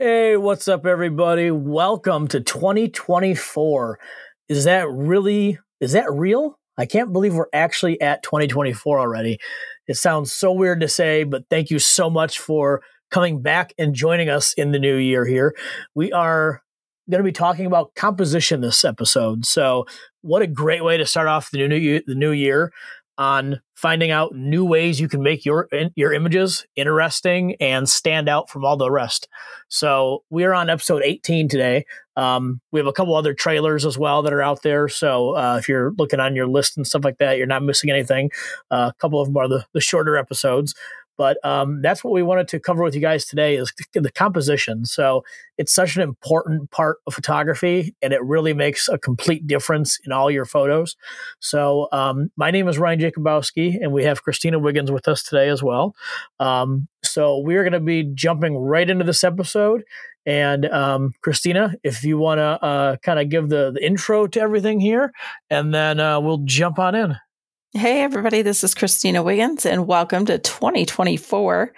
Hey, what's up, everybody? Welcome to 2024. Is that really, is that real? I can't believe we're actually at 2024 already. It sounds so weird to say, but thank you so much for coming back and joining us in the new year here. We are going to be talking about composition this episode. So, what a great way to start off the new the new year on finding out new ways you can make your your images interesting and stand out from all the rest. So we are on episode 18 today. Um, we have a couple other trailers as well that are out there. So uh, if you're looking on your list and stuff like that, you're not missing anything. Uh, a couple of them are the, the shorter episodes. But um, that's what we wanted to cover with you guys today is the composition. So it's such an important part of photography, and it really makes a complete difference in all your photos. So um, my name is Ryan Jacobowski, and we have Christina Wiggins with us today as well. Um, so we're going to be jumping right into this episode. And um, Christina, if you want to uh, kind of give the, the intro to everything here, and then uh, we'll jump on in. Hey, everybody, this is Christina Wiggins, and welcome to 2024.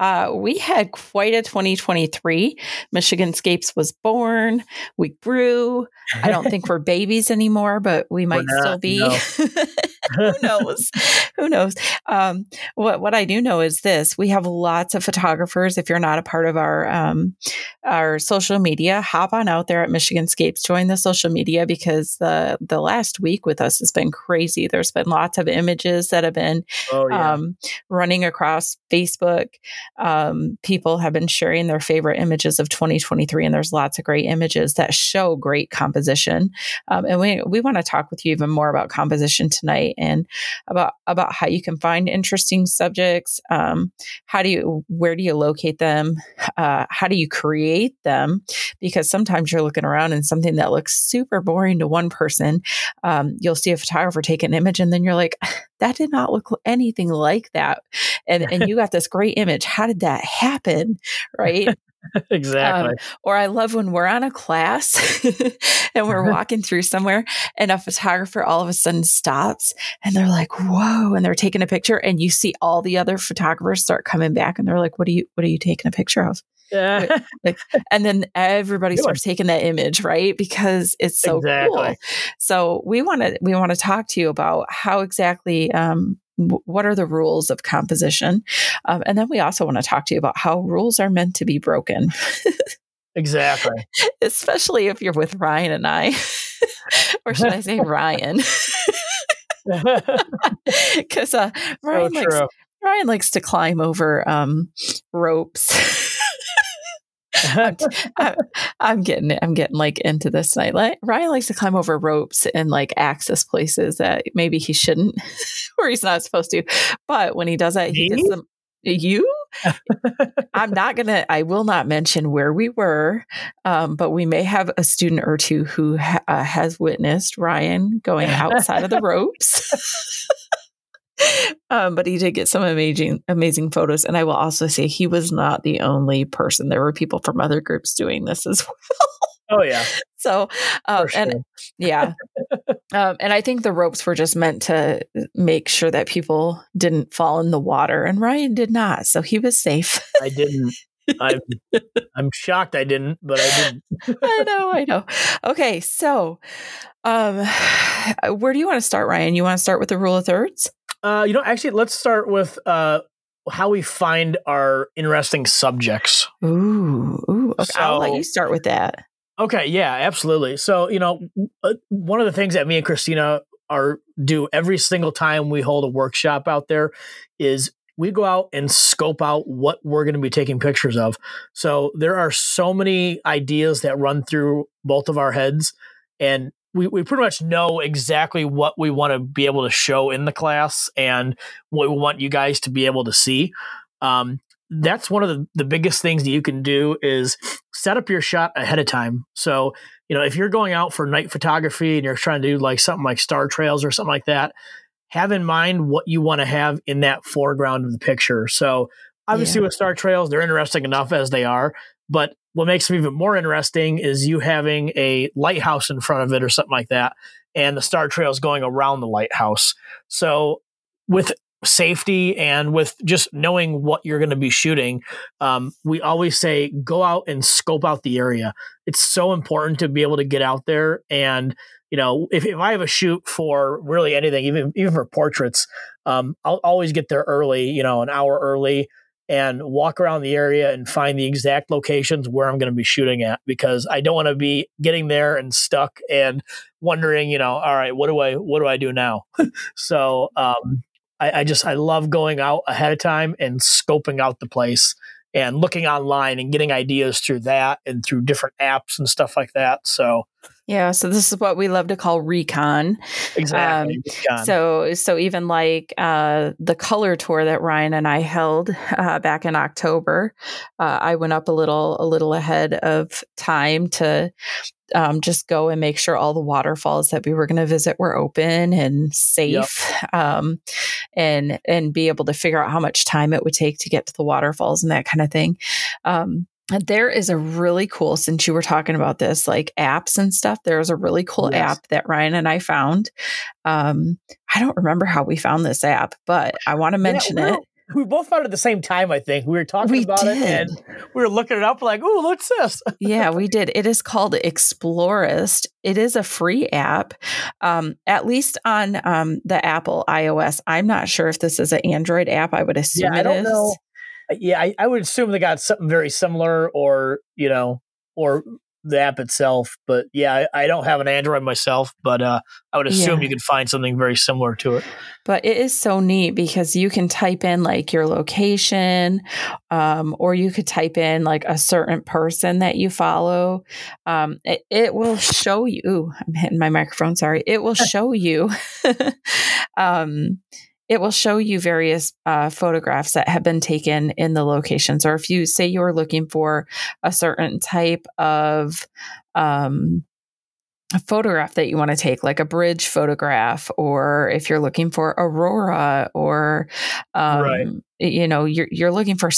Uh, we had quite a 2023. Michigan Scapes was born, we grew. I don't think we're babies anymore, but we might not, still be. No. Who knows? Who knows? Um, what what I do know is this: we have lots of photographers. If you're not a part of our um, our social media, hop on out there at Michigan Scapes. Join the social media because the the last week with us has been crazy. There's been lots of images that have been oh, yeah. um, running across Facebook. Um, people have been sharing their favorite images of 2023, and there's lots of great images that show great composition. Um, and we we want to talk with you even more about composition tonight and about about how you can find interesting subjects. Um, how do you where do you locate them? Uh, how do you create them? Because sometimes you're looking around and something that looks super boring to one person, um, you'll see a photographer take an image, and then you're like, that did not look anything like that, and and you got this great image. How did that happen? Right. exactly. Um, or I love when we're on a class and we're walking through somewhere and a photographer all of a sudden stops and they're like, whoa, and they're taking a picture and you see all the other photographers start coming back and they're like, what are you, what are you taking a picture of? Yeah. like, and then everybody starts taking that image, right? Because it's so exactly. cool. So we want to, we want to talk to you about how exactly, um, what are the rules of composition? Um, and then we also want to talk to you about how rules are meant to be broken. exactly. Especially if you're with Ryan and I, or should I say Ryan? Because uh, Ryan, so likes, Ryan likes to climb over um, ropes. I'm, I'm, getting I'm getting like into this night. Like, Ryan likes to climb over ropes and like access places that maybe he shouldn't, or he's not supposed to. But when he does that, he gets them. You? I'm not gonna. I will not mention where we were, um, but we may have a student or two who ha- uh, has witnessed Ryan going outside of the ropes um, but he did get some amazing, amazing photos. And I will also say he was not the only person. There were people from other groups doing this as well. Oh yeah. So, um, sure. and yeah, um, and I think the ropes were just meant to make sure that people didn't fall in the water, and Ryan did not, so he was safe. I didn't. I'm I'm shocked I didn't, but I didn't. I know, I know. Okay, so um where do you want to start, Ryan? You want to start with the rule of thirds? Uh, you know, actually, let's start with uh, how we find our interesting subjects. Ooh, ooh. Okay, so, I'll let you start with that. Okay, yeah, absolutely. So, you know, uh, one of the things that me and Christina are do every single time we hold a workshop out there is we go out and scope out what we're going to be taking pictures of. So there are so many ideas that run through both of our heads and we, we pretty much know exactly what we want to be able to show in the class and what we want you guys to be able to see. Um, that's one of the, the biggest things that you can do is set up your shot ahead of time. So, you know, if you're going out for night photography and you're trying to do like something like star trails or something like that, have in mind what you want to have in that foreground of the picture. So, obviously, yeah. with star trails, they're interesting enough as they are, but what makes them even more interesting is you having a lighthouse in front of it or something like that, and the star trails going around the lighthouse. So with safety and with just knowing what you're going to be shooting, um, we always say go out and scope out the area. It's so important to be able to get out there and you know if, if I have a shoot for really anything, even even for portraits, um, I'll always get there early, you know, an hour early and walk around the area and find the exact locations where I'm going to be shooting at because I don't want to be getting there and stuck and wondering, you know, all right, what do I what do I do now? so um, I, I just I love going out ahead of time and scoping out the place and looking online and getting ideas through that and through different apps and stuff like that. So yeah, so this is what we love to call recon. Exactly. Um, recon. So so even like uh, the color tour that Ryan and I held uh, back in October, uh, I went up a little a little ahead of time to um, just go and make sure all the waterfalls that we were going to visit were open and safe, yep. um, and and be able to figure out how much time it would take to get to the waterfalls and that kind of thing. Um, there is a really cool since you were talking about this like apps and stuff there's a really cool yes. app that ryan and i found. Um i don't remember how we found this app but i want to mention yeah, it. we both found it at the same time i think. We were talking we about did. it and we were looking it up like oh what's this? Yeah we did. It is called Explorest. It is a free app. Um, at least on um, the apple ios. I'm not sure if this is an android app. I would assume yeah, I don't it is. Know yeah, I, I would assume they got something very similar, or you know, or the app itself. But yeah, I, I don't have an Android myself, but uh, I would assume yeah. you could find something very similar to it. But it is so neat because you can type in like your location, um, or you could type in like a certain person that you follow. Um, it, it, will show you. Ooh, I'm hitting my microphone. Sorry. It will show you. um, it will show you various uh, photographs that have been taken in the locations. Or if you say you're looking for a certain type of um, a photograph that you want to take, like a bridge photograph, or if you're looking for aurora, or um, right. you know, you're you're looking for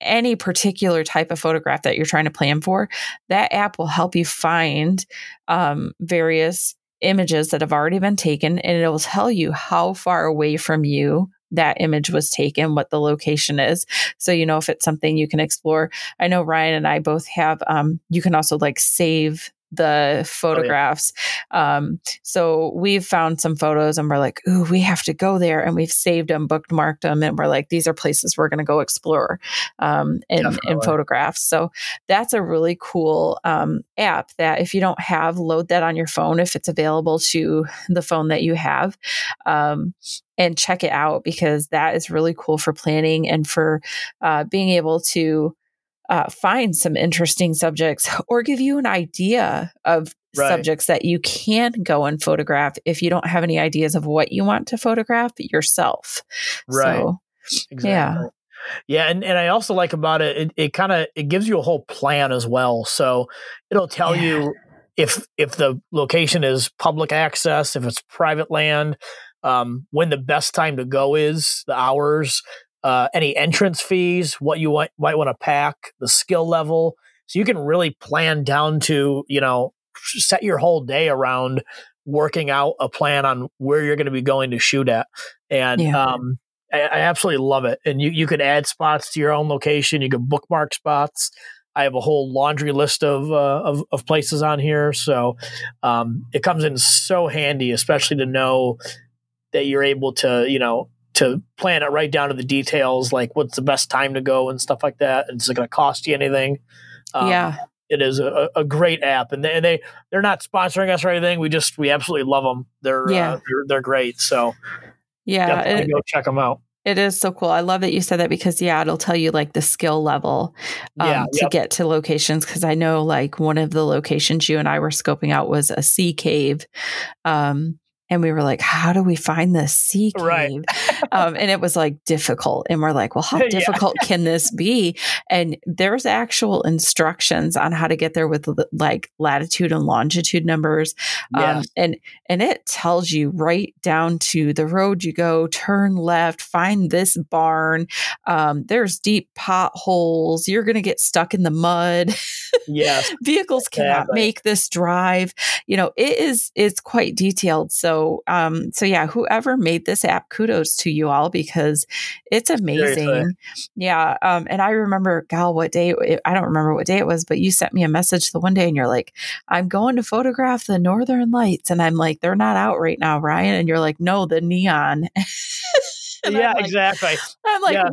any particular type of photograph that you're trying to plan for, that app will help you find um, various images that have already been taken and it will tell you how far away from you that image was taken, what the location is. So, you know, if it's something you can explore. I know Ryan and I both have, um, you can also like save the photographs. Oh, yeah. um, so we've found some photos and we're like, ooh, we have to go there. And we've saved them, bookmarked them, and we're like, these are places we're going to go explore um, in, in photographs. So that's a really cool um, app that if you don't have, load that on your phone if it's available to the phone that you have. Um, and check it out because that is really cool for planning and for uh, being able to uh, find some interesting subjects or give you an idea of right. subjects that you can go and photograph if you don't have any ideas of what you want to photograph yourself. Right. So, exactly. Yeah. Yeah, and, and I also like about it, it, it kind of it gives you a whole plan as well. So it'll tell yeah. you if if the location is public access, if it's private land, um, when the best time to go is, the hours, uh, any entrance fees, what you might, might want to pack, the skill level. So you can really plan down to, you know, set your whole day around working out a plan on where you're going to be going to shoot at. And yeah. um, I, I, absolutely love it. And you, you could add spots to your own location. You could bookmark spots. I have a whole laundry list of, uh, of, of, places on here. So um, it comes in so handy, especially to know that you're able to, you know, to plan it right down to the details, like what's the best time to go and stuff like that. And is it going to cost you anything? Um, yeah. It is a, a great app, and they, they they're not sponsoring us or anything. We just we absolutely love them. They're uh, yeah. Uh, they're, they're, great. So yeah, it, go check them out. It is so cool. I love that you said that because yeah, it'll tell you like the skill level um, yeah, to yep. get to locations. Because I know like one of the locations you and I were scoping out was a sea cave, um, and we were like, how do we find this sea cave? Right. um, and it was like difficult. And we're like, well, how difficult yeah. can this be? And there's actual instructions on how to get there with like latitude and longitude numbers. Um, and, and it tells you right down to the road you go, turn left, find this barn. Um, there's deep potholes. You're going to get stuck in the mud. Yeah. Vehicles cannot exactly. make this drive. You know, it is, it's quite detailed. So so um so yeah whoever made this app kudos to you all because it's amazing. Seriously. Yeah. Um, and I remember, gal, what day, I don't remember what day it was, but you sent me a message the one day and you're like, I'm going to photograph the Northern Lights. And I'm like, they're not out right now, Ryan. And you're like, no, the neon. yeah, I'm like, exactly. I'm like, yeah.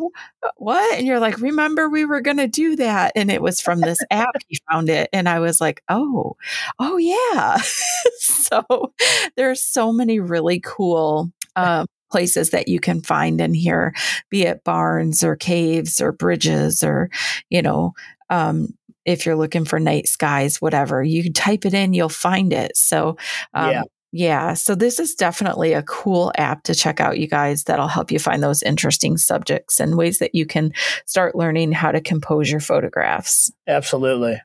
what? And you're like, remember we were going to do that. And it was from this app. He found it. And I was like, oh, oh, yeah. so there's so many really cool um, places that you can find in here, be it barns or caves or bridges or, you know, um, if you're looking for night skies, whatever, you type it in, you'll find it. So, um, yeah. Yeah, so this is definitely a cool app to check out, you guys, that'll help you find those interesting subjects and ways that you can start learning how to compose your photographs. Absolutely.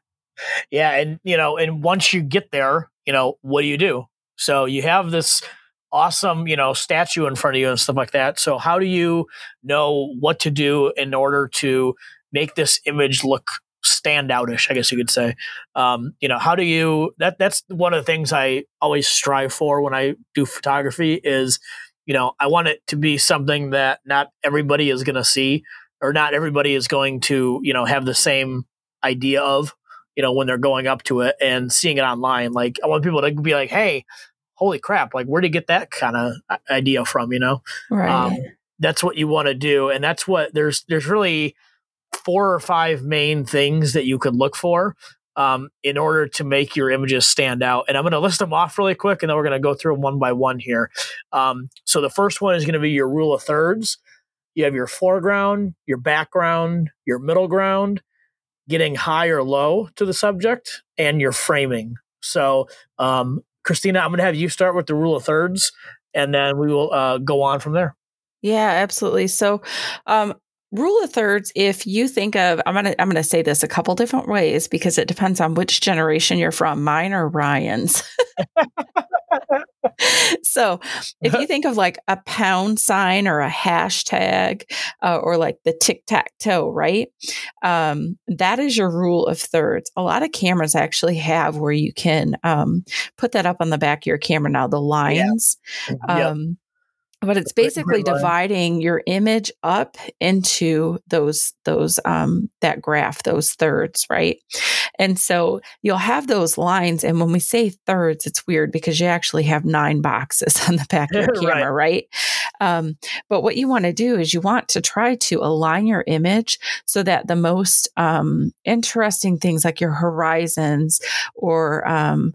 Yeah. And, you know, and once you get there, you know, what do you do? So you have this awesome, you know, statue in front of you and stuff like that. So how do you know what to do in order to make this image look standoutish, I guess you could say. Um, you know, how do you that that's one of the things I always strive for when I do photography is, you know, I want it to be something that not everybody is going to see or not everybody is going to, you know, have the same idea of, you know, when they're going up to it and seeing it online. Like I want people to be like, "Hey, holy crap, like where did you get that kind of idea from, you know?" Right. Um, that's what you want to do and that's what there's there's really four or five main things that you could look for um, in order to make your images stand out. And I'm going to list them off really quick, and then we're going to go through them one by one here. Um, so the first one is going to be your rule of thirds. You have your foreground, your background, your middle ground, getting high or low to the subject, and your framing. So, um, Christina, I'm going to have you start with the rule of thirds, and then we will uh, go on from there. Yeah, absolutely. So, um, rule of thirds if you think of i'm going to i'm to say this a couple different ways because it depends on which generation you're from mine or ryan's. So if you think of like a pound sign or a hashtag uh, or like the tic-tac-toe right? Um, that is your rule of thirds. A lot of cameras actually have where you can um, put that up on the back of your camera now the lines. Yeah. um, but it's basically dividing your image up into those those um that graph those thirds right? And so you'll have those lines and when we say thirds it's weird because you actually have nine boxes on the back of your camera right, right? Um, but what you want to do is you want to try to align your image so that the most um, interesting things like your horizons or um,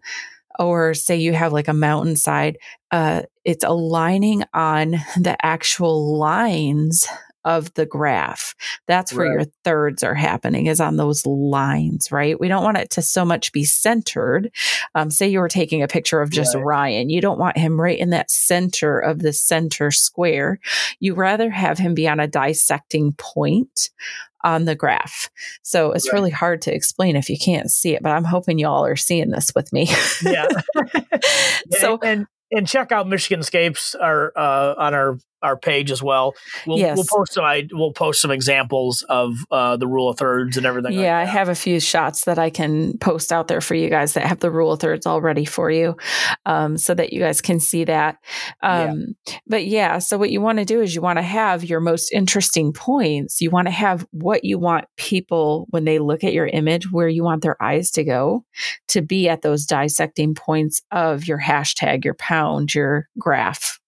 or say you have like a mountainside, uh, it's aligning on the actual lines of the graph. That's where right. your thirds are happening is on those lines, right? We don't want it to so much be centered. Um, say you were taking a picture of just right. Ryan. You don't want him right in that center of the center square. You rather have him be on a dissecting point on the graph. So it's right. really hard to explain if you can't see it, but I'm hoping y'all are seeing this with me. yeah. so and and check out Michiganscapes our uh, on our our page as well. We'll, yes. we'll post some. I, we'll post some examples of uh, the rule of thirds and everything. Yeah, like I have a few shots that I can post out there for you guys that have the rule of thirds already for you, um, so that you guys can see that. Um, yeah. But yeah, so what you want to do is you want to have your most interesting points. You want to have what you want people when they look at your image, where you want their eyes to go, to be at those dissecting points of your hashtag, your pound, your graph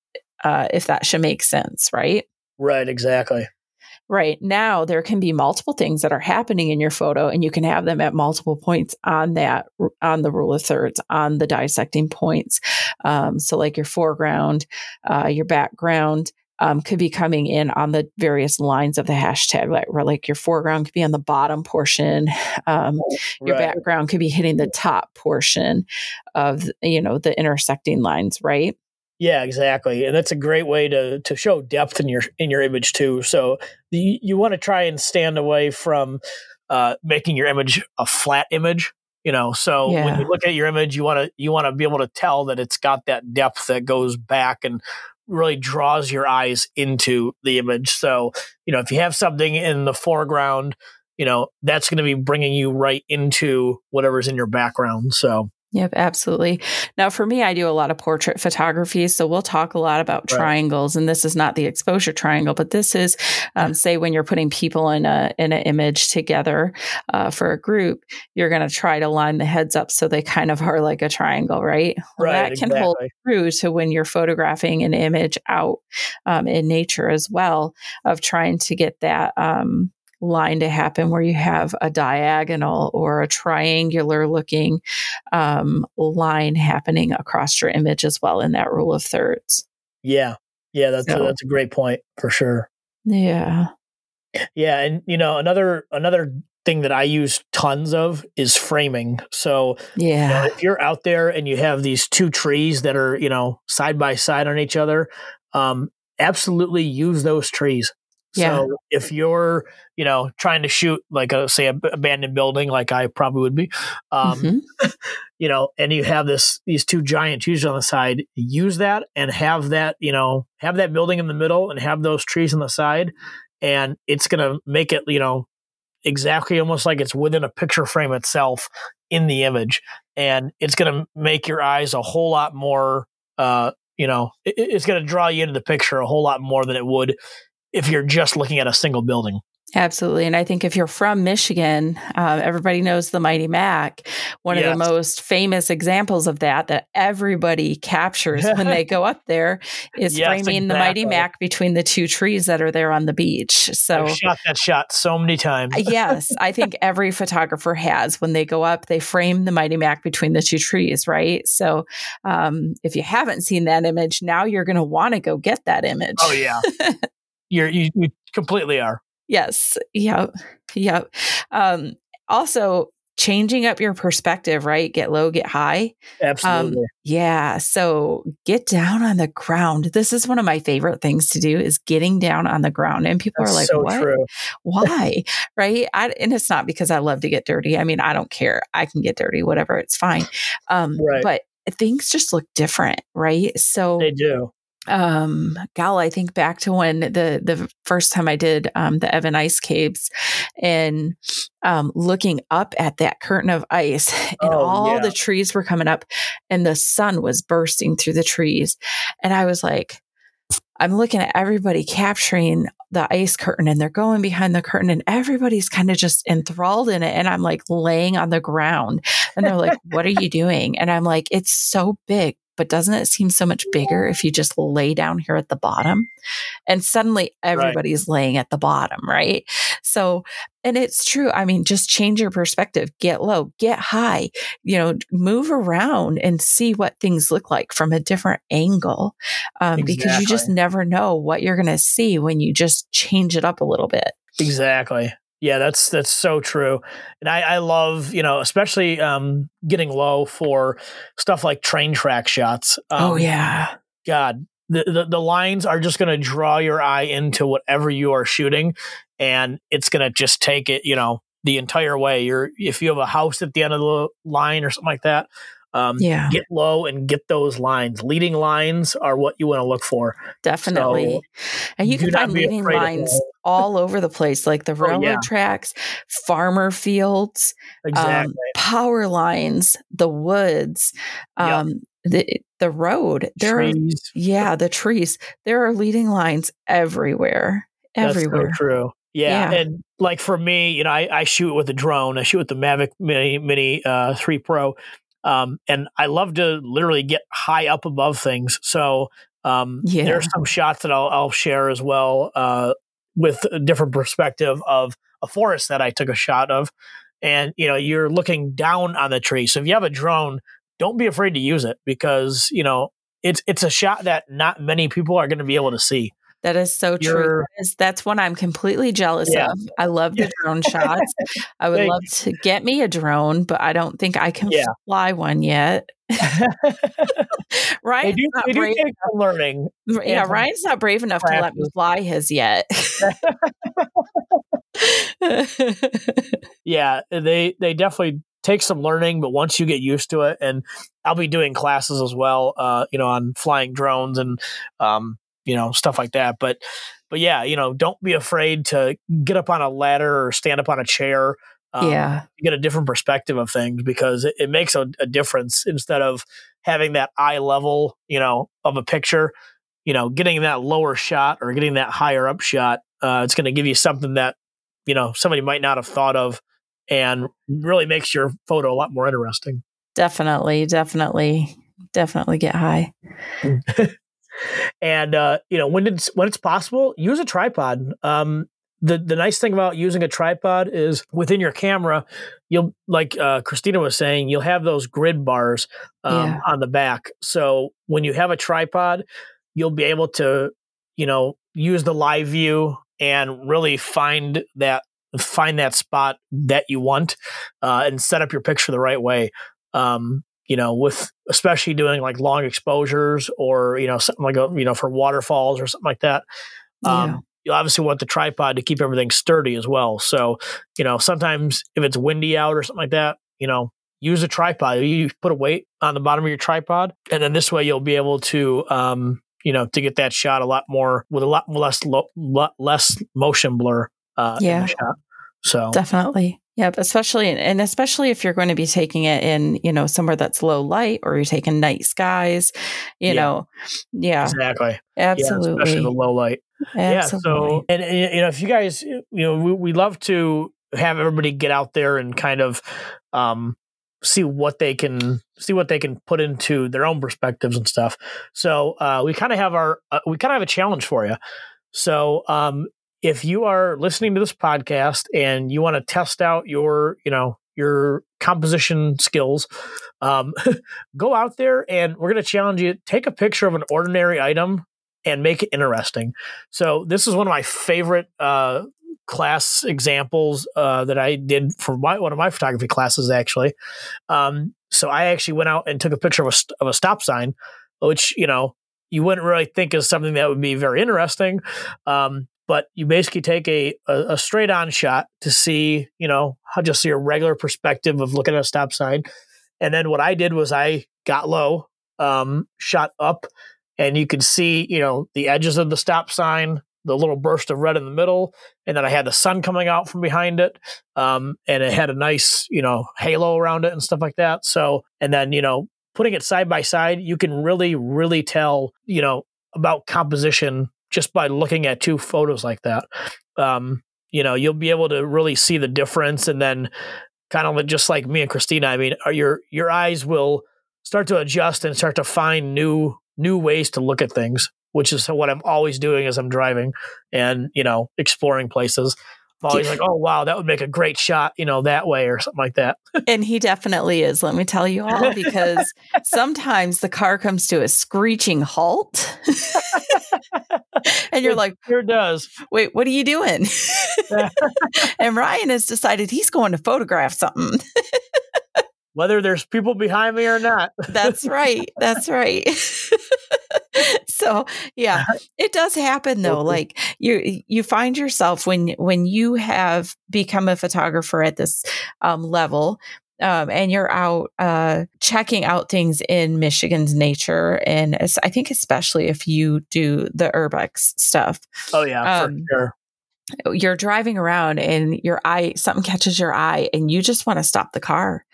uh, if that should make sense, right? Right, exactly. Right. Now there can be multiple things that are happening in your photo and you can have them at multiple points on that, on the rule of thirds, on the dissecting points. Um, so like your foreground, uh, your background, um, could be coming in on the various lines of the hashtag, like, like your foreground could be on the bottom portion, um, your background could be hitting the top portion of you know the intersecting lines, right? Yeah, exactly, and that's a great way to to show depth in your in your image too. So you, you want to try and stand away from uh, making your image a flat image. You know, so yeah. when you look at your image, you want to you want to be able to tell that it's got that depth that goes back and really draws your eyes into the image. So you know, if you have something in the foreground, you know that's going to be bringing you right into whatever's in your background. So Yep, absolutely. Now, for me, I do a lot of portrait photography. So we'll talk a lot about Right. triangles, and this is not the exposure triangle, but this is, um, say, when you're putting people in a in an image together uh, for a group, you're going to try to line the heads up so they kind of are like a triangle, right? Right, that can hold exactly. true to when you're photographing an image out um, in nature as well, of trying to get that. Um, line to happen where you have a diagonal or a triangular looking um, line happening across your image as well in that rule of thirds. Yeah. Yeah, that's So- a, that's a great point for sure. Yeah. Yeah, and you know another another thing that I use tons of is framing. So you know, Yeah. if you're out there and you have these two trees that are you know side by side on each other, um, absolutely use those trees. Yeah. So if you're you know trying to shoot like a say a b- abandoned building, like I probably would be, um, Mhm. you know, and you have this these two giant trees on the side, use that and have that, you know, have that building in the middle and have those trees on the side, and it's gonna make it, you know, exactly almost like it's within a picture frame itself in the image, and it's gonna make your eyes a whole lot more, uh, you know, it, it's gonna draw you into the picture a whole lot more than it would if you're just looking at a single building. Absolutely. And I think if you're from Michigan, uh, everybody knows the Mighty Mac. One of the most famous examples of that, that everybody captures when they go up there, is Yes, framing the Mighty. Mac between the two trees that are there on the beach. So, I've shot that shot so many times. yes, I think every photographer has. When they go up, they frame the Mighty Mac between the two trees, right? So, um, if you haven't seen that image, now you're going to want to go get that image. Oh yeah, you're you, you completely are. Yes. Yep. Yep. Um, also, changing up your perspective, right? Get low, get high. Absolutely. Yeah. So get down on the ground. This is one of my favorite things to do is getting down on the ground. And people That's are like, so what? true. Why? right. I, and it's not because I love to get dirty. I mean, I don't care. I can get dirty, whatever. It's fine. Um, Right. But things just look different. Right. So They do. Um gal i think back to when the the first time i did um the Eben ice caves and um looking up at that curtain of ice and Oh, all yeah. the trees were coming up and the sun was bursting through the trees. And i was like i'm looking at everybody capturing the ice curtain and they're going behind the curtain and everybody's kind of just enthralled in it. And i'm like laying on the ground and they're like what are you doing? And i'm like it's so big but doesn't it seem so much bigger if you just lay down here at the bottom? And suddenly everybody's laying at the bottom, right? So, and it's true. I mean, just change your perspective, get low, get high, you know, move around and see what things look like from a different angle. Um, Because you just never know what you're going to see when you just change it up a little bit. Exactly. Yeah, that's that's so true. And I, I love, you know, especially um getting low for stuff like train track shots. Um, oh, yeah. God. The, the the lines are just gonna draw your eye into whatever you are shooting and it's gonna just take it, you know, the entire way. You're if you have a house at the end of the line or something like that, um Yeah, get low and get those lines. Leading lines are what you want to look for. definitely. So, and you can find leading lines all over the place, like the Oh, railroad yeah. tracks, farmer fields, Exactly. um, power lines, the woods, Yep. um, the the road. There are yeah, the trees. There are leading lines everywhere. That's so Everywhere. true. Yeah. Yeah. And like for me, you know, I, I shoot with a drone. I shoot with the Mavic Mini Mini uh, 3 Pro. Um, and I love to literally get high up above things. So um, Yeah. there's some shots that I'll, I'll share as well uh, with a different perspective of a forest that I took a shot of. And, you know, you're looking down on the tree. So if you have a drone, don't be afraid to use it because, you know, it's it's a shot that not many people are going to be able to see. That is so true. You're- That is- That's one I'm completely jealous Yeah. of. I love the drone shots. I would love to get me a drone, but I don't think I can Yeah. fly one yet. Ryan's they do, not they do brave take some learning. enough- Yeah, Ryan's not brave enough to let me fly his yet. Yeah, they they definitely take some learning, but once you get used to it, and I'll be doing classes as well, uh, you know, on flying drones and um, you know stuff like that. But but yeah, you know, don't be afraid to get up on a ladder or stand up on a chair. um, yeah. get a different perspective of things because it, it makes a, a difference instead of having that eye level, you know, of a picture, you know, getting that lower shot or getting that higher up shot. Uh, it's going to give you something that, you know, somebody might not have thought of and really makes your photo a lot more interesting. Definitely, definitely, definitely get high. and uh, you know when it's when it's possible, use a tripod. Um, the the nice thing about using a tripod is within your camera, you'll like uh, Christina was saying, you'll have those grid bars um, Yeah. on the back. So when you have a tripod, you'll be able to, you know, use the live view and really find that find that spot that you want uh, and set up your picture the right way. Um, you know, with especially doing like long exposures or you know something like a you know for waterfalls or something like that. Um, Yeah. You obviously want the tripod to keep everything sturdy as well. So, you know, sometimes if it's windy out or something like that, you know, use a tripod. You put a weight on the bottom of your tripod, and then this way you'll be able to, um, you know, to get that shot a lot more with a lot less lo- lot less motion blur. Uh, in the Yeah. shot. So Definitely. Yep. Especially, and especially if you're going to be taking it in, you know, somewhere that's low light or you're taking night skies, you Yeah. know, yeah, exactly, yeah, absolutely. especially the low light. Yeah. So, and, and you know, if you guys, you know, we, we love to have everybody get out there and kind of um, see what they can see what they can put into their own perspectives and stuff. So, uh, we kind of have our uh, we kind of have a challenge for you. So, um, if you are listening to this podcast and you want to test out your, you know, your composition skills, um, go out there and we're going to challenge you. Take a picture of an ordinary item and make it interesting. So this is one of my favorite uh, class examples uh, that I did for my, one of my photography classes, actually. Um, so I actually went out and took a picture of a, of a stop sign, which, you know, you wouldn't really think is something that would be very interesting. Um, but you basically take a, a, a straight on shot to see, you know, how just a regular perspective of looking at a stop sign. And then what I did was I got low, um, shot up, and you could see, you know, the edges of the stop sign, the little burst of red in the middle, and then I had the sun coming out from behind it, um, and it had a nice, you know, halo around it and stuff like that. So, and then you know, putting it side by side, you can really, really tell, you know, about composition just by looking at two photos like that. Um, you know, you'll be able to really see the difference, and then kind of just like me and Christina. I mean, your your eyes will start to adjust and start to find new new ways to look at things, which is what I'm always doing as I'm driving and you know exploring places. Always like, oh wow, that would make a great shot, you know, that way or something like that. and he definitely is, let me tell you all, because sometimes the car comes to a screeching halt. and you're It like, Sure does. wait, what are you doing? and Ryan has decided he's going to photograph something. Whether there's people behind me or not. That's right. That's right. So yeah, it does happen though. Like you you find yourself when when you have become a photographer at this um, level. Um, and you're out uh, checking out things in Michigan's nature, and I think especially if you do the urbex stuff, Oh yeah, Um, for sure. you're driving around and your eye something catches your eye and you just want to stop the car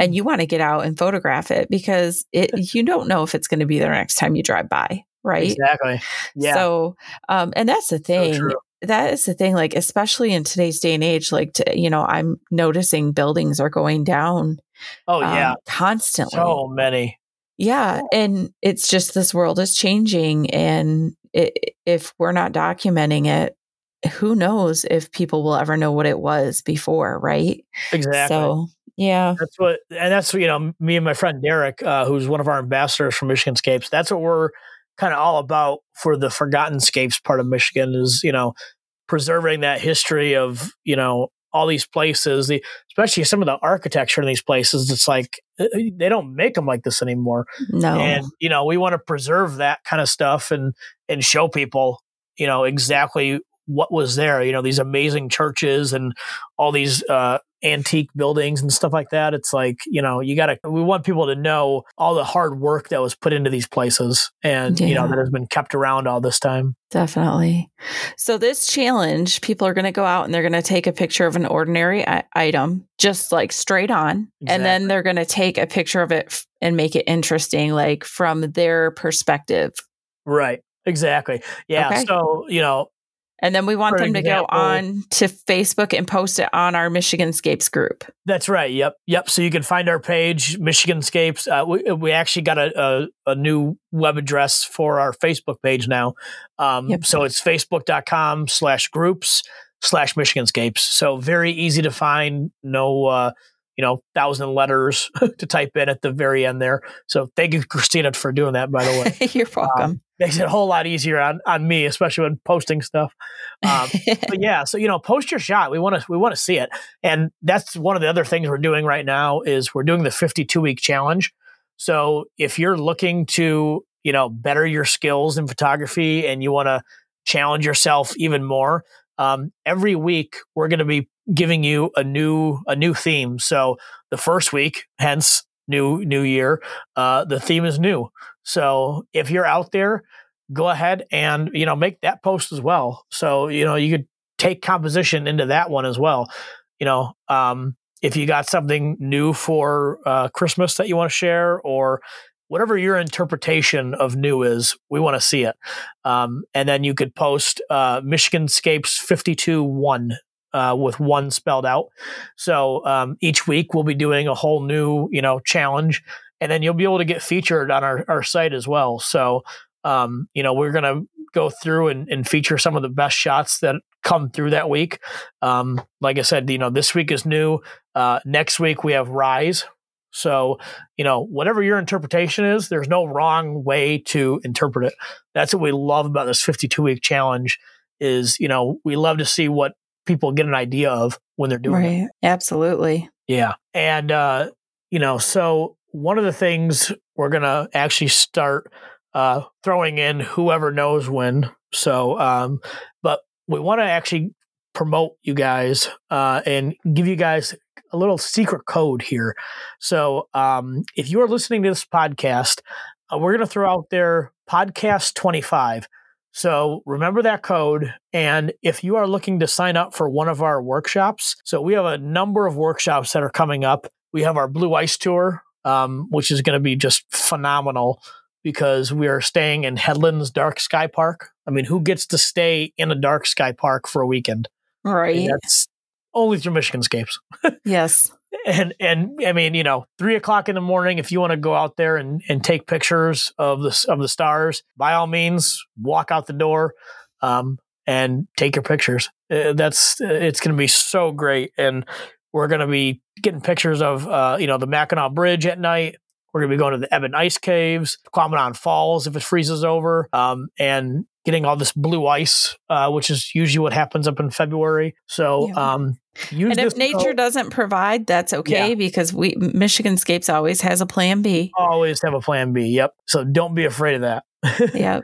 and you want to get out and photograph it because it you don't know if it's going to be there next time you drive by right Exactly. Yeah. so um and that's the thing true. that is the thing like especially in today's day and age like to, you know i'm noticing buildings are going down Oh um, yeah. constantly So many. yeah and it's just this world is changing and i if we're not documenting it who knows if people will ever know what it was before right Exactly. so yeah That's what, and that's you know, me and my friend Derek, uh, who's one of our ambassadors for Michigan Scapes. That's what we're kind of all about for the Forgotten Scapes part of Michigan is you know preserving that history of you know all these places, the especially some of the architecture in these places. It's like uh, they don't make them like this anymore, no and you know we want to preserve that kind of stuff and and show people you know exactly what was there. You know, these amazing churches and all these uh, antique buildings and stuff like that. It's like, you know, you got to, we want people to know all the hard work that was put into these places and, yeah. you know, that has been kept around all this time. Definitely. So, this challenge, people are going to go out and they're going to take a picture of an ordinary I- item, just like straight on. Exactly. And then they're going to take a picture of it f- and make it interesting, like from their perspective. Right. Exactly. Yeah. Okay. So, you know, and then we want them example, to go on to Facebook and post it on our Michiganscapes group. That's right. Yep. Yep. So you can find our page, Michiganscapes. Uh, we, we actually got a, a, a, new web address for our Facebook page now. Um, yep. So it's facebook.com slash groups slash Michiganscapes. So very easy to find. No, uh, you know, thousand letters to type in at the very end there. So thank you, Christina, for doing that, by the way. You're welcome. Um, makes it a whole lot easier on, on me, especially when posting stuff. Um, but yeah, so you know, post your shot. We want to we want to see it, and that's one of the other things we're doing right now is we're doing the 52 week challenge. So if you're looking to you know better your skills in photography and you want to challenge yourself even more, um, every week we're going to be giving you a new a new theme. So the first week, hence new new year, uh, the theme is new. So if you're out there, go ahead and you know make that post as well. So you know you could take composition into that one as well. You know, um, if you got something new for uh, Christmas that you want to share, or whatever your interpretation of new is, we want to see it. Um, and then you could post uh, Michigan Scapes 52 1 uh, with one spelled out. So um, each week we'll be doing a whole new, you know, challenge and then you'll be able to get featured on our, our site as well. So, um, you know, we're to go through and, and, feature some of the best shots that come through that week. Um, like I said, you know, this week is new. Uh, next week we have Rise. So, you know, whatever your interpretation is, there's no wrong way to interpret it. That's what we love about this 52 week challenge is, you know, we love to see what people get an idea of when they're doing right. it. Absolutely. Yeah. And, uh, you know, so one of the things we're going to actually start uh, throwing in whoever knows when. So, um, but we want to actually promote you guys uh, and give you guys a little secret code here. So, um, if you are listening to this podcast, uh, we're going to throw out there podcast 25. So remember that code. And if you are looking to sign up for one of our workshops, so we have a number of workshops that are coming up. We have our Blue Ice Tour, um, which is going to be just phenomenal because we are staying in Headlands Dark Sky Park. I mean, who gets to stay in a dark sky park for a weekend? Right. That's only through Michiganscapes. yes. And and I mean, you know, three o'clock in the morning, if you want to go out there and, and take pictures of the of the stars, by all means, walk out the door um, and take your pictures. Uh, that's uh, it's going to be so great, and we're going to be getting pictures of, uh, you know, the Mackinac Bridge at night. We're going to be going to the Eben Ice Caves, Tahquamenon Falls if it freezes over, um, and getting all this blue ice, uh, which is usually what happens up in February. So, yeah. um, and if nature doesn't provide, that's okay yeah. because we Michiganscapes always has a plan B. Always have a plan B. Yep. So don't be afraid of that. yep.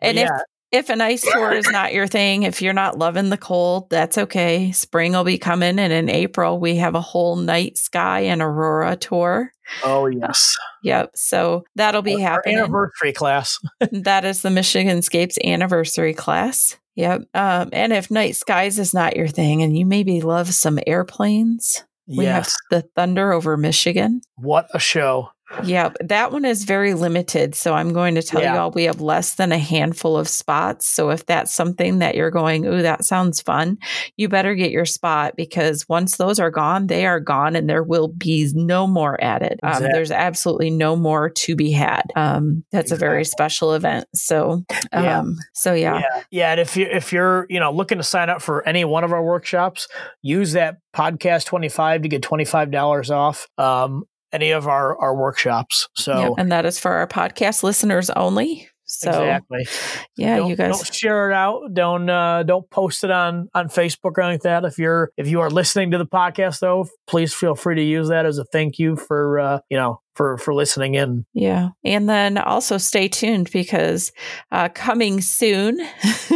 And yeah. if if an ice tour is not your thing, if you're not loving the cold, that's okay. Spring will be coming, and in April we have a whole night sky and aurora tour. Oh yes. Yep. So that'll be Our happening. Anniversary class. that is the Michiganscapes anniversary class. Yep. Um, and if night skies is not your thing, and you maybe love some airplanes, we yes. have the Thunder over Michigan. What a show! Yeah, that one is very limited. So I'm going to tell yeah. you all we have less than a handful of spots. So if that's something that you're going, ooh, that sounds fun, you better get your spot because once those are gone, they are gone and there will be no more added. Um, exactly. There's absolutely no more to be had. Um, that's exactly. a very special event. So, um, yeah. so yeah. yeah. Yeah. And if you if you're, you know, looking to sign up for any one of our workshops, use that podcast 25 to get $25 off. Um, any of our our workshops. So and that is for our podcast listeners only. So exactly. Yeah, don't, you guys don't share it out. Don't uh, don't post it on on Facebook or anything like that. If you're if you are listening to the podcast though, please feel free to use that as a thank you for uh, you know for for listening in. Yeah, and then also stay tuned because uh, coming soon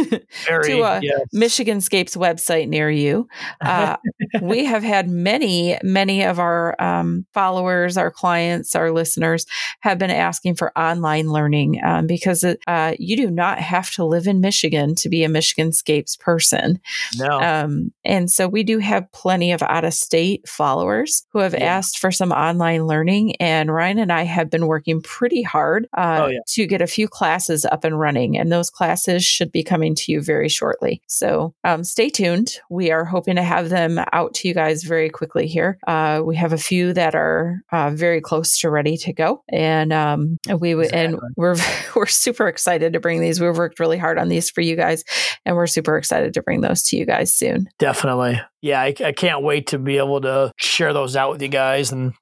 Very, to a yes. Michiganscapes website near you, uh, we have had many, many of our um, followers, our clients, our listeners have been asking for online learning um, because uh, you do not have to live in Michigan to be a Michiganscapes person. no. Um, and so we do have plenty of out of state followers who have Yeah. asked for some online learning. And Ryan and I have been working pretty hard uh, Oh, yeah. to get a few classes up and running. And those classes should be coming to you very shortly. So um, stay tuned. We are hoping to have them out to you guys very quickly here. Uh, we have a few that are uh, very close to ready to go. And um, we w- and we're we're super excited to bring these. We've worked really hard on these for you guys, and we're super excited to bring those to you guys soon. Definitely. Yeah, I, I can't wait to be able to share those out with you guys and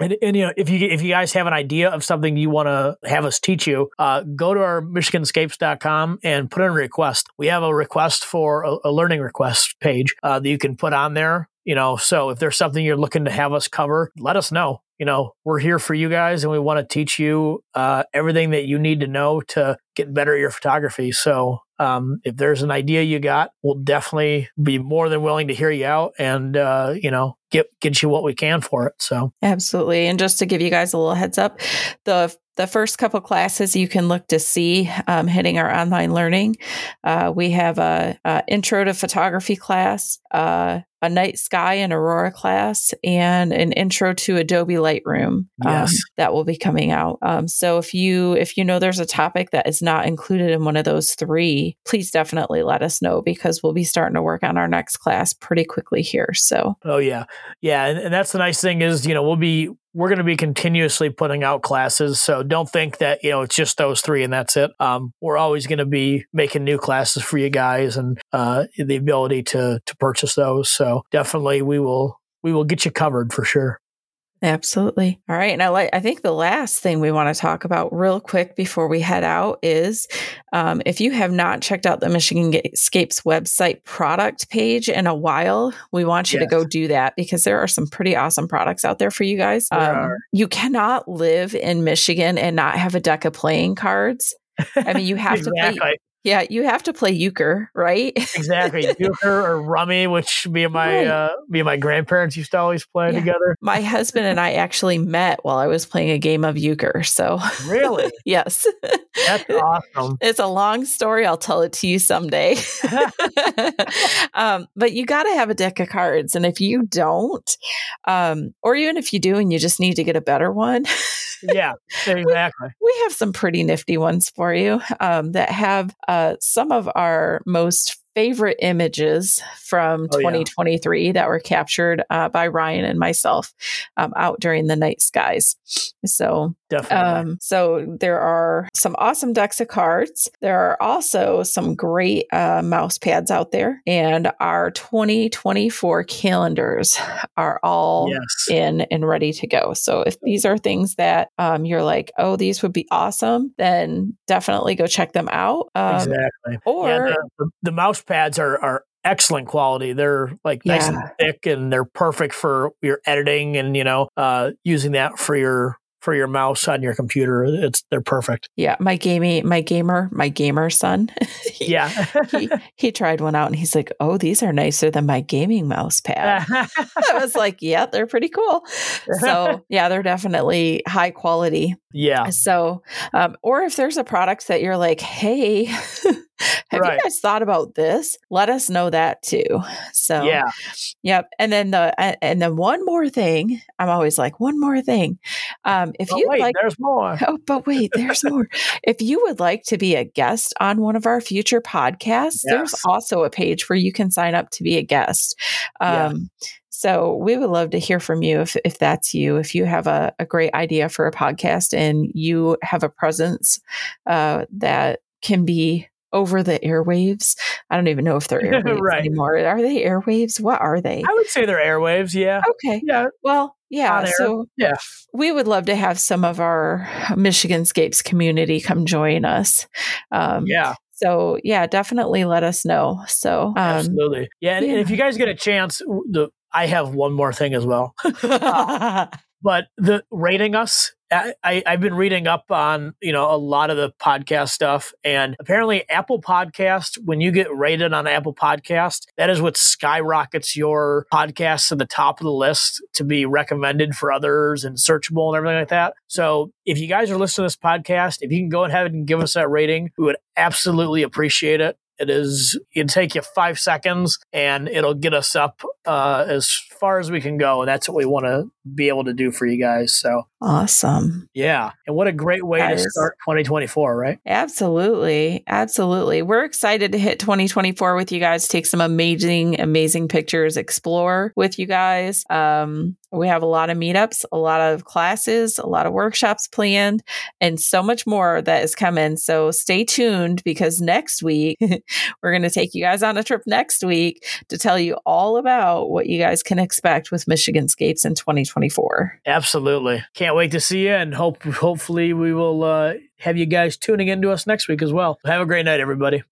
and, and you know if you if you guys have an idea of something you want to have us teach you, uh, go to our michiganscapes.com and put in a request. We have a request for a, a learning request page uh, that you can put on there. You know, so if there's something you're looking to have us cover, let us know. You know, we're here for you guys, and we want to teach you uh, everything that you need to know to get better at your photography. So um, if there's an idea you got, we'll definitely be more than willing to hear you out and uh, you know get get you what we can for it. So Absolutely. And just to give you guys a little heads up, the the first couple classes you can look to see um, hitting our online learning. Uh, we have a, a intro to photography class, uh, a night sky and aurora class, and an intro to Adobe Lightroom um, Yes. that will be coming out. Um, so if you if you know there's a topic that is not included in one of those three, please definitely let us know because we'll be starting to work on our next class pretty quickly here. So oh yeah, yeah, and, and that's the nice thing is you know we'll be we're going to be continuously putting out classes. So don't think that you know it's just those three and that's it. Um, we're always going to be making new classes for you guys and uh, the ability to to purchase those. So definitely we will we will get you covered for sure. Absolutely. All right. And I like I think the last thing we want to talk about real quick before we head out is um, if you have not checked out the Michigan Scapes website product page in a while, we want you Yes. to go do that because there are some pretty awesome products out there for you guys. Um, you cannot live in Michigan and not have a deck of playing cards. I mean, you have to play. Yeah, you have to play euchre, right? exactly. Euchre or rummy, which me and my Right. uh, me and my grandparents used to always play Yeah. together. My husband and I actually met while I was playing a game of euchre. So, Really, yes. that's awesome. It's a long story. I'll tell it to you someday. um, but you got to have a deck of cards. And if you don't, um, or even if you do and you just need to get a better one, yeah, exactly. we have some pretty nifty ones for you um, that have uh, Uh, some of our most favorite images from Oh, yeah. 2023 that were captured uh, by Ryan and myself um, out during the night skies. So Definitely. um, so there are some awesome decks of cards. There are also some great uh, mouse pads out there, and our 2024 calendars are all yes. in and ready to go. So if these are things that um, you're like, oh, these would be awesome, then definitely go check them out. Um, exactly. Or yeah, the, the, the pads are, are excellent quality. They're like nice and thick, and they're perfect for your editing and you know uh, using that for your for your mouse on your computer. It's they're perfect. yeah, my gaming, my gamer, my gamer son. he- Yeah. he, he tried one out and he's like, "Oh, these are nicer than my gaming mouse pad." I was like, "Yeah, they're pretty cool." So yeah, they're definitely high quality. Yeah. So, um, or if there's a product that you're like, "Hey, have Right. you guys thought about this?" Let us know that too. So Yeah. Yep. And then the and then one more thing. I'm always like, one more thing. Um, if wait, like there's more. Oh, but wait, there's more. if you would like to be a guest on one of our future podcasts, there's also a page where you can sign up to be a guest. Yeah. So we would love to hear from you if, if that's you. If you have a, a great idea for a podcast and you have a presence uh, that can be over the airwaves. I don't even know if they're airwaves Right. anymore. Are they airwaves? What are they? I would say they're airwaves. Yeah. Okay. Yeah. Well, yeah. So Yeah. we would love to have some of our Michigan Scapes community come join us. Um, Yeah. So yeah, definitely let us know. So um, Absolutely. Yeah. And, and if you guys get a chance, the I have one more thing as well. But uh, but the rating us I, I, have been reading up on you know a lot of the podcast stuff, and apparently Apple Podcast, when you get rated on Apple Podcast, that is what skyrockets your podcast to the top of the list to be recommended for others and searchable and everything like that. So if you guys are listening to this podcast, if you can go ahead and give us that rating, we would absolutely appreciate it. It is it'll take you five seconds and it'll get us up uh, as far as we can go, and that's what we want to be able to do for you guys. So awesome. Yeah. And what a great way that to is, start 2024, right? Absolutely. Absolutely. We're excited to hit 2024 with you guys, take some amazing, amazing pictures, explore with you guys. Um, we have a lot of meetups, a lot of classes, a lot of workshops planned, and so much more that is coming. So stay tuned because next week we're going to take you guys on a trip next week to tell you all about what you guys can expect with Michigan Scapes in 2024. Absolutely. Can't wait to see you and hope hopefully we will uh, have you guys tuning into us next week as well. Have a great night, everybody.